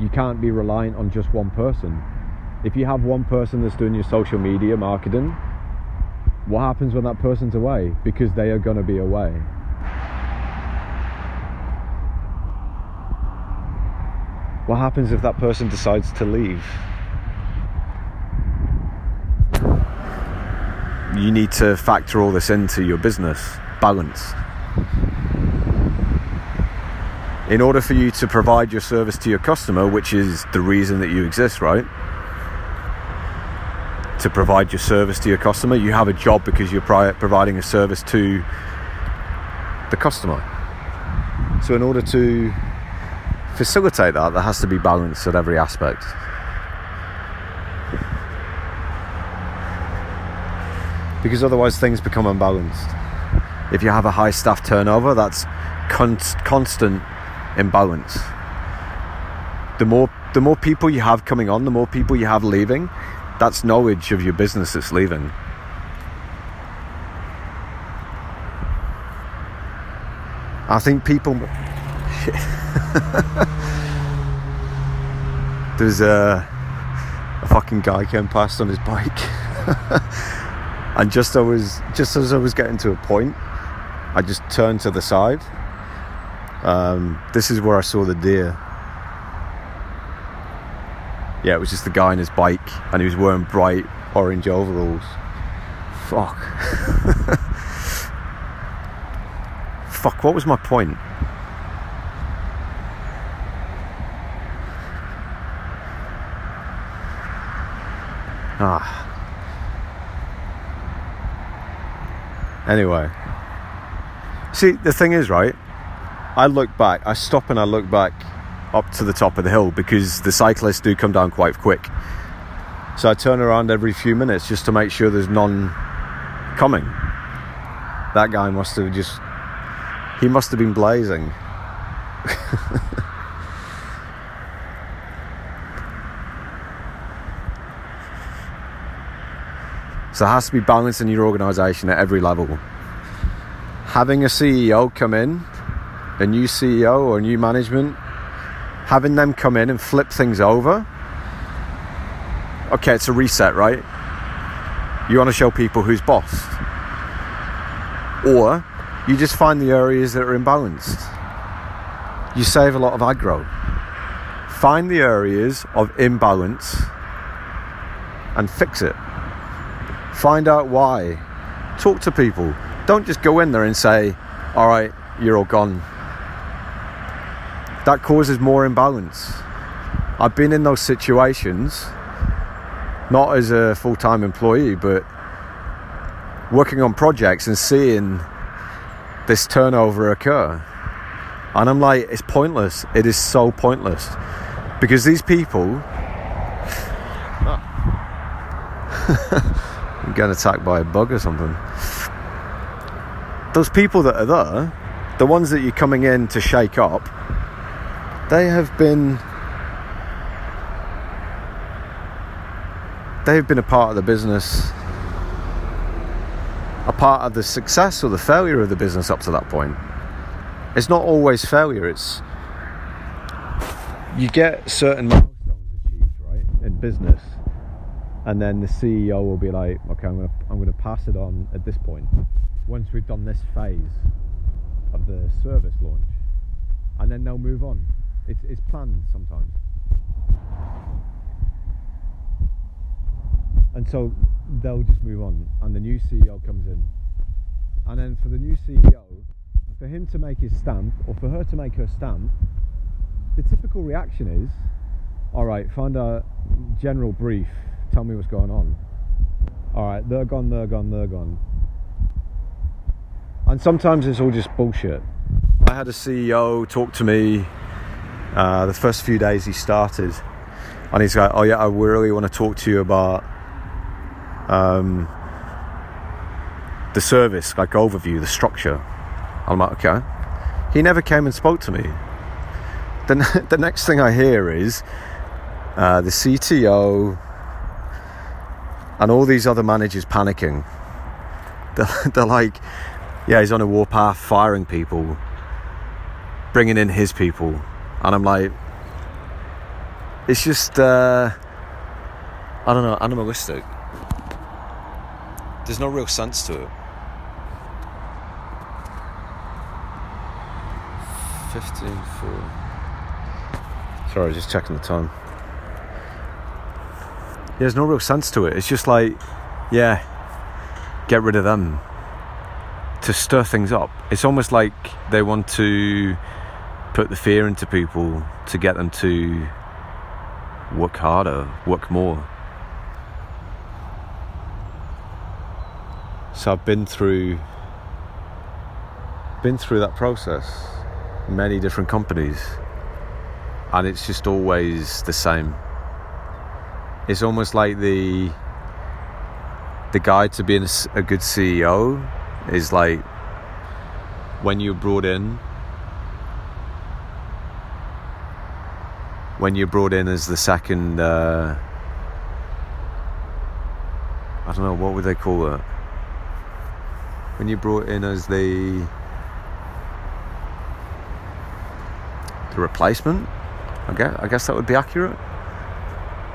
You can't be reliant on just one person. If you have one person that's doing your social media marketing, what happens when that person's away? Because they are going to be away. What happens if that person decides to leave? You need to factor all this into your business balance. In order for you to provide your service to your customer, which is the reason that you exist, right? To provide your service to your customer, you have a job because you're providing a service to the customer. So, in order to facilitate that, there has to be balance at every aspect. Because otherwise, things become unbalanced. If you have a high staff turnover, that's con- constant imbalance. The more the more people you have coming on, the more people you have leaving, that's knowledge of your business that's leaving. I think people. There's a, a fucking guy came past on his bike, and just I was just as I was getting to a point, I just turned to the side. Um, this is where I saw the deer. Yeah, it was just the guy on his bike, and he was wearing bright orange overalls. Fuck. fuck, what was my point? Ah. Anyway. See, the thing is, right? I look back, I stop and I look back up to the top of the hill because the cyclists do come down quite quick. So I turn around every few minutes just to make sure there's none coming. That guy must have just he must have been blazing. so there has to be balance in your organization at every level. Having a CEO come in, a new CEO or new management, having them come in and flip things over. Okay, it's a reset, right? You want to show people who's boss. Or you just find the areas that are imbalanced. You save a lot of aggro. Find the areas of imbalance and fix it. Find out why. Talk to people. Don't just go in there and say, all right, you're all gone. That causes more imbalance. I've been in those situations, not as a full time employee, but working on projects and seeing this turnover occur. And I'm like, it's pointless. It is so pointless. Because these people. Ah. I'm getting attacked by a bug or something. Those people that are there, the ones that you're coming in to shake up, they have been. They've been a part of the business a part of the success or the failure of the business up to that point. It's not always failure, it's you get certain milestones achieved, right, in business, and then the CEO will be like, okay, I'm gonna I'm gonna pass it on at this point. Once we've done this phase of the service launch, and then they'll move on. It's it's planned sometimes. and so they'll just move on and the new CEO comes in and then for the new CEO for him to make his stamp or for her to make her stamp the typical reaction is all right find a general brief tell me what's going on all right they're gone they're gone they're gone and sometimes it's all just bullshit I had a CEO talk to me uh, the first few days he started and he's like oh yeah I really want to talk to you about um, the service, like overview, the structure. I'm like, okay. He never came and spoke to me. Then the next thing I hear is uh, the CTO and all these other managers panicking. They're, they're like, yeah, he's on a warpath, firing people, bringing in his people, and I'm like, it's just, uh, I don't know, animalistic. There's no real sense to it. 15 4. Sorry, just checking the time. There's no real sense to it. It's just like, yeah, get rid of them to stir things up. It's almost like they want to put the fear into people to get them to work harder, work more. So I've been through been through that process, many different companies, and it's just always the same. It's almost like the the guide to being a good CEO is like when you're brought in when you're brought in as the second uh, I don't know what would they call it? When you're brought in as the the replacement I guess I guess that would be accurate.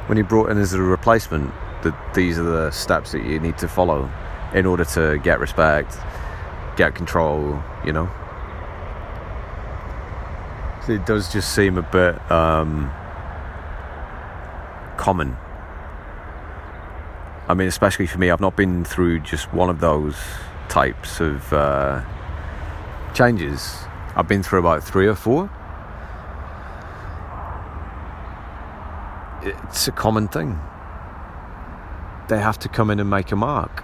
When you're brought in as a replacement that these are the steps that you need to follow in order to get respect, get control, you know. It does just seem a bit um, common. I mean, especially for me, I've not been through just one of those types of uh, changes. I've been through about three or four. It's a common thing. They have to come in and make a mark.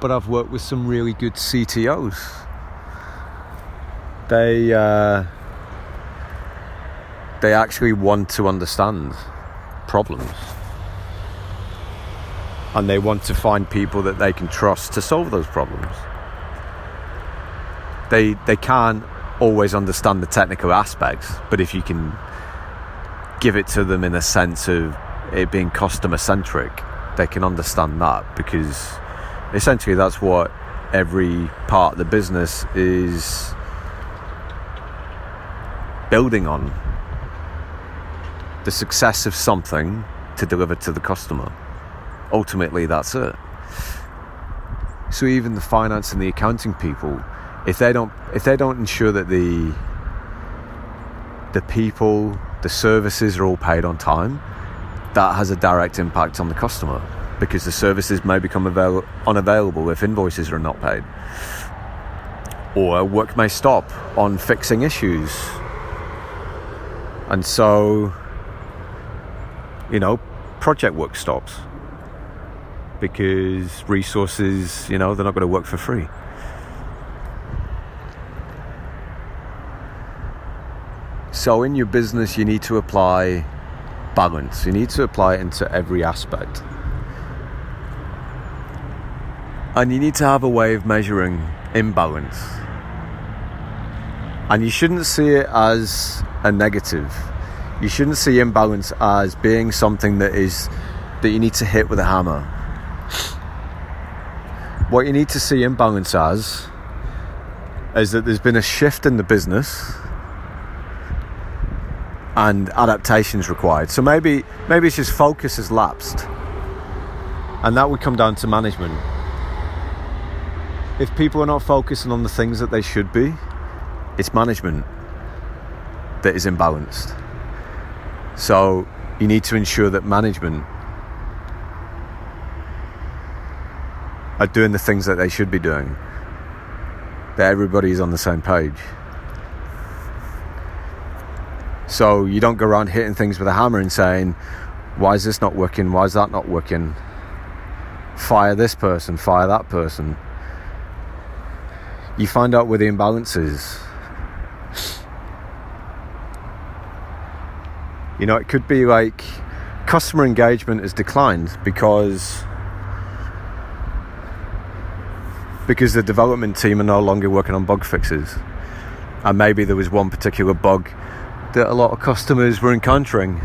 But I've worked with some really good CTOs. They uh, they actually want to understand problems, and they want to find people that they can trust to solve those problems. They they can't always understand the technical aspects, but if you can give it to them in a sense of it being customer centric, they can understand that because essentially that's what every part of the business is building on. The success of something to deliver to the customer. Ultimately that's it. So even the finance and the accounting people if they don't if they don't ensure that the the people the services are all paid on time that has a direct impact on the customer because the services may become avail- unavailable if invoices are not paid. Or work may stop on fixing issues. And so, you know, project work stops because resources, you know, they're not going to work for free. So, in your business, you need to apply balance, you need to apply it into every aspect. And you need to have a way of measuring imbalance. And you shouldn't see it as a negative. You shouldn't see imbalance as being something that is that you need to hit with a hammer. What you need to see imbalance as is that there's been a shift in the business and adaptations required. So maybe maybe it's just focus has lapsed. And that would come down to management if people are not focusing on the things that they should be, it's management that is imbalanced. So you need to ensure that management are doing the things that they should be doing, that everybody is on the same page. So you don't go around hitting things with a hammer and saying, why is this not working? Why is that not working? Fire this person, fire that person you find out where the imbalance is. You know, it could be like customer engagement has declined because because the development team are no longer working on bug fixes. And maybe there was one particular bug that a lot of customers were encountering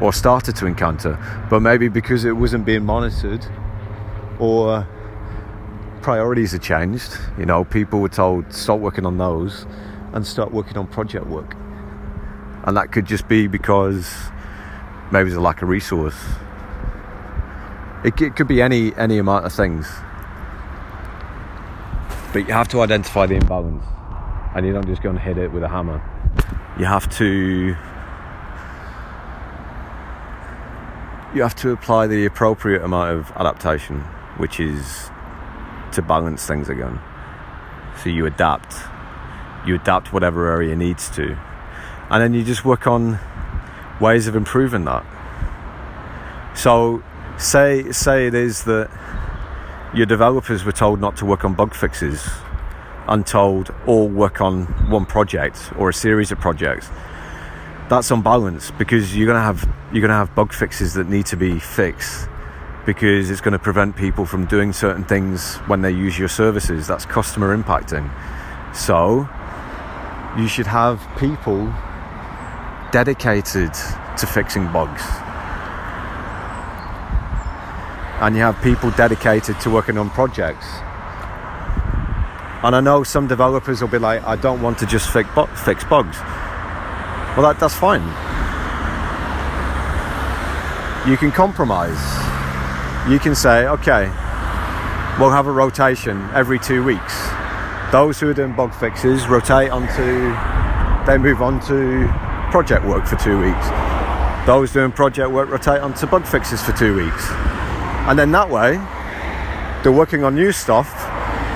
or started to encounter, but maybe because it wasn't being monitored or priorities have changed. You know, people were told stop working on those and start working on project work. And that could just be because maybe there's a lack of resource. It, it could be any any amount of things. But you have to identify the imbalance. and you don't just go and hit it with a hammer. You have to you have to apply the appropriate amount of adaptation, which is to balance things again. So you adapt. You adapt whatever area needs to. And then you just work on ways of improving that. So say say it is that your developers were told not to work on bug fixes and told all work on one project or a series of projects that's unbalanced because you're gonna have you're gonna have bug fixes that need to be fixed because it's going to prevent people from doing certain things when they use your services. That's customer impacting. So you should have people dedicated to fixing bugs. And you have people dedicated to working on projects. And I know some developers will be like I don't want to just fix, bu- fix bugs. Well, that, that's fine. You can compromise. You can say, okay, we'll have a rotation every two weeks. Those who are doing bug fixes rotate onto, they move on to project work for two weeks. Those doing project work rotate onto bug fixes for two weeks. And then that way, they're working on new stuff,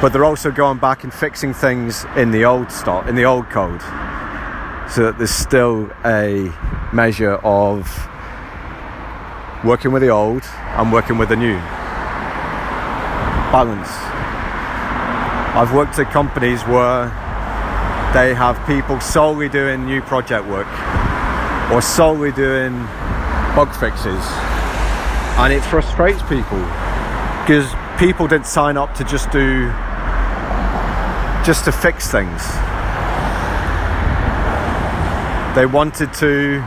but they're also going back and fixing things in the old stuff, in the old code so that there's still a measure of working with the old and working with the new. Balance. I've worked at companies where they have people solely doing new project work or solely doing bug fixes, and it frustrates people because people didn't sign up to just do just to fix things they wanted to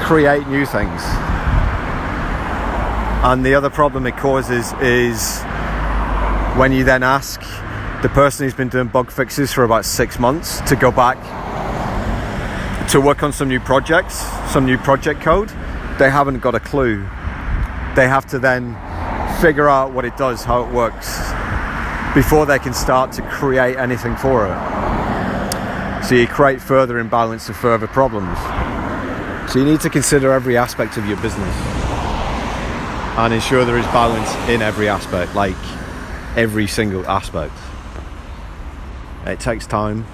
create new things. And the other problem it causes is when you then ask the person who's been doing bug fixes for about six months to go back to work on some new projects, some new project code, they haven't got a clue. They have to then figure out what it does, how it works, before they can start to create anything for it. So you create further imbalance and further problems. So you need to consider every aspect of your business and ensure there is balance in every aspect, like every single aspect. It takes time.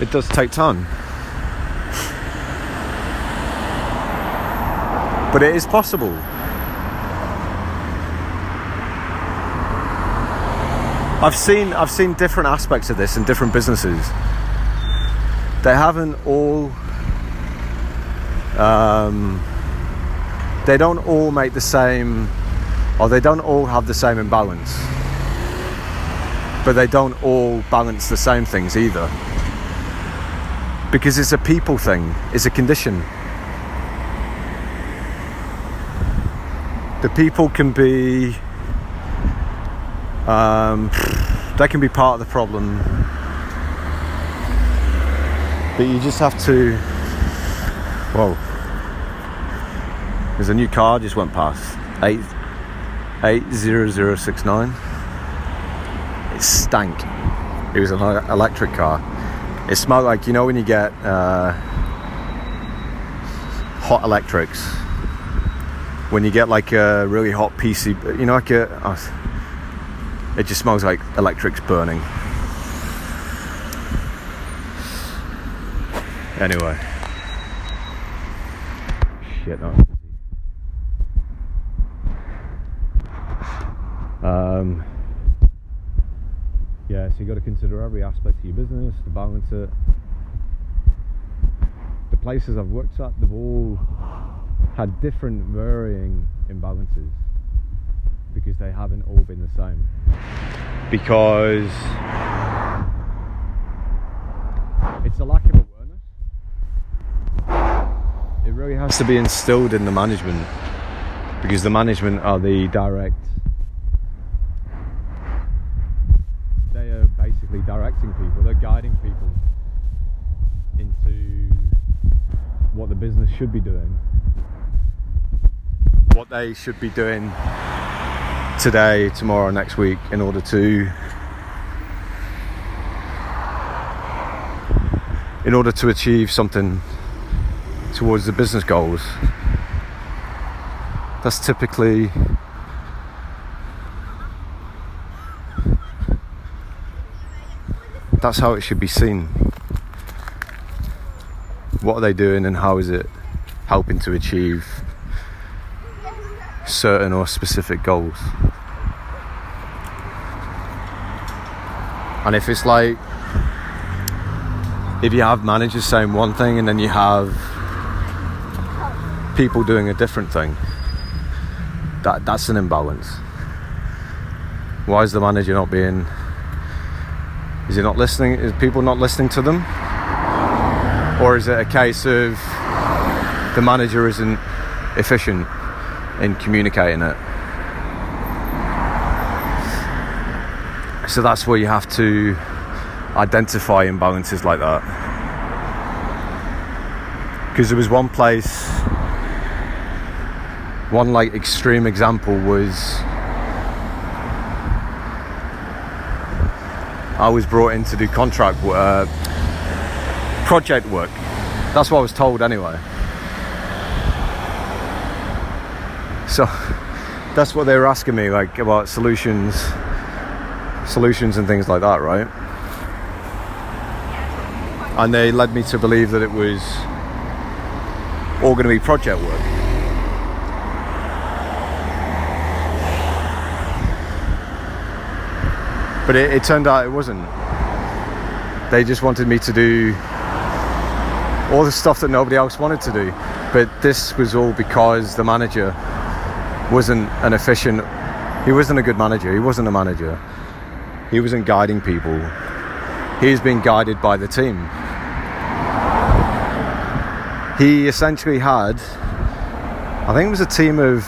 It does take time. But it is possible. I've seen I've seen different aspects of this in different businesses. They haven't all um, they don't all make the same or they don't all have the same imbalance. But they don't all balance the same things either. Because it's a people thing, it's a condition. The people can be um, that can be part of the problem. But you just have to. Whoa. There's a new car just went past. 8 80069. It stank. It was an electric car. It smelled like, you know, when you get uh, hot electrics, when you get like a really hot PC, you know, like a. Uh, it just smells like electrics burning. Anyway. Shit. Um, yeah, so you got to consider every aspect of your business to balance it. The places I've worked at, they've all had different varying imbalances because they haven't all been the same. Because it's a lack of it really has to be instilled in the management because the management are the direct they are basically directing people they're guiding people into what the business should be doing. What they should be doing today tomorrow next week in order to in order to achieve something towards the business goals, that's typically that's how it should be seen. What are they doing and how is it helping to achieve certain or specific goals? And if it's like, if you have managers saying one thing and then you have people doing a different thing, that that's an imbalance. Why is the manager not being? Is he not listening? Is people not listening to them? Or is it a case of the manager isn't efficient in communicating it? So that's where you have to identify imbalances like that. Because there was one place, one like extreme example was I was brought in to do contract uh, project work. That's what I was told anyway. So that's what they were asking me, like about solutions solutions and things like that, right? And they led me to believe that it was all going to be project work. But it, it turned out it wasn't. They just wanted me to do all the stuff that nobody else wanted to do. But this was all because the manager wasn't an efficient, he wasn't a good manager, he wasn't a manager. He wasn't guiding people. He was being guided by the team. He essentially had, I think it was a team of,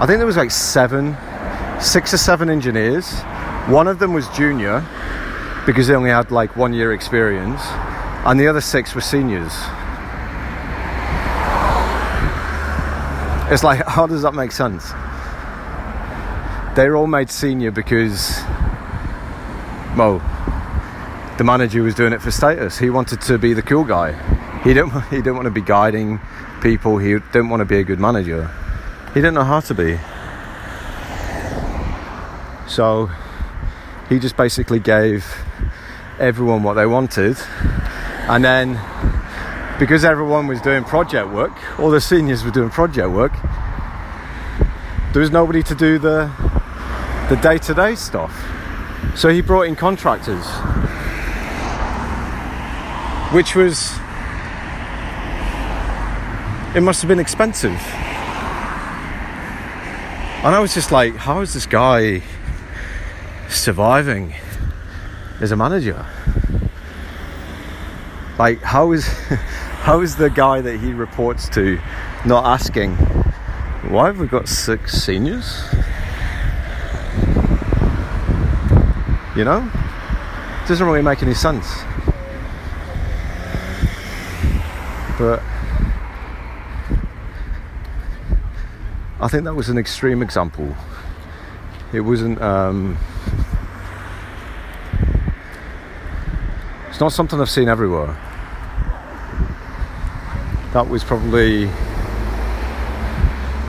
I think there was like seven, six or seven engineers. One of them was junior because they only had like one year experience, and the other six were seniors. It's like, how does that make sense? they were all made senior because, well, the manager was doing it for status. He wanted to be the cool guy. He didn't. He didn't want to be guiding people. He didn't want to be a good manager. He didn't know how to be. So he just basically gave everyone what they wanted, and then because everyone was doing project work, all the seniors were doing project work. There was nobody to do the the day to day stuff. So he brought in contractors, which was, it must have been expensive. And I was just like, how is this guy surviving as a manager? Like, how is, how is the guy that he reports to not asking, why have we got six seniors? You know? It doesn't really make any sense. But I think that was an extreme example. It wasn't. Um, it's not something I've seen everywhere. That was probably.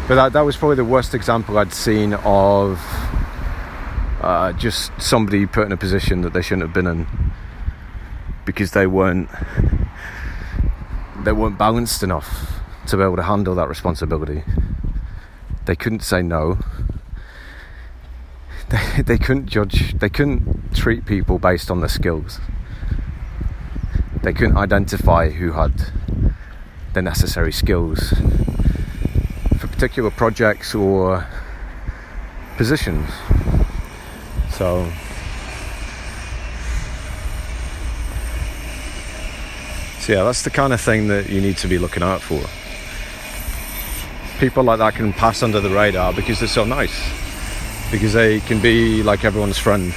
But that, that was probably the worst example I'd seen of uh, just somebody put in a position that they shouldn't have been in because they weren't they weren't balanced enough to be able to handle that responsibility. They couldn't say no. They, they couldn't judge. They couldn't treat people based on their skills. They couldn't identify who had the necessary skills for particular projects or positions. So So yeah, that's the kind of thing that you need to be looking out for. People like that can pass under the radar because they're so nice. Because they can be like everyone's friend.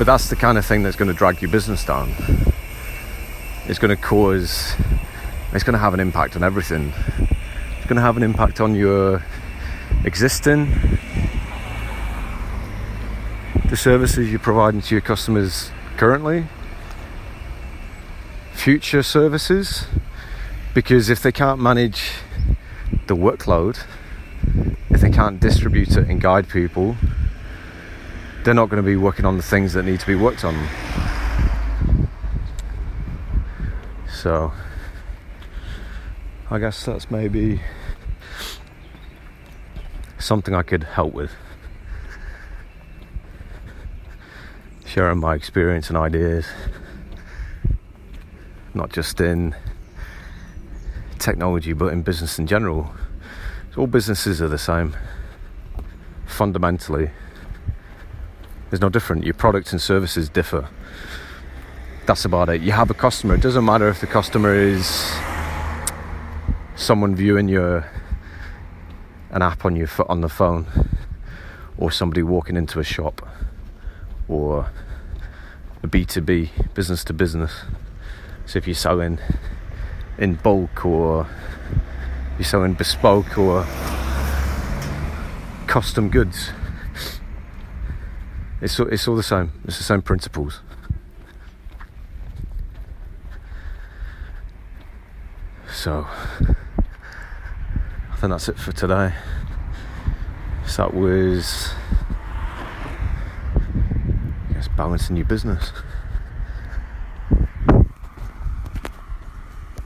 But that's the kind of thing that's going to drag your business down. It's going to cause, it's going to have an impact on everything. It's going to have an impact on your existing. the services you're providing to your customers currently, future services, because if they can't manage the workload, if they can't distribute it and guide people, they're not going to be working on the things that need to be worked on. So, I guess that's maybe something I could help with. Sharing my experience and ideas, not just in technology but in business in general. So all businesses are the same fundamentally. There's no different. Your products and services differ. That's about it. You have a customer. It doesn't matter if the customer is someone viewing your an app on your on the phone, or somebody walking into a shop, or a B2B business to business. So if you're selling in bulk or you're selling bespoke or custom goods, it's it's all the same. It's the same principles. So I think that's it for today. So that was I guess balancing your business.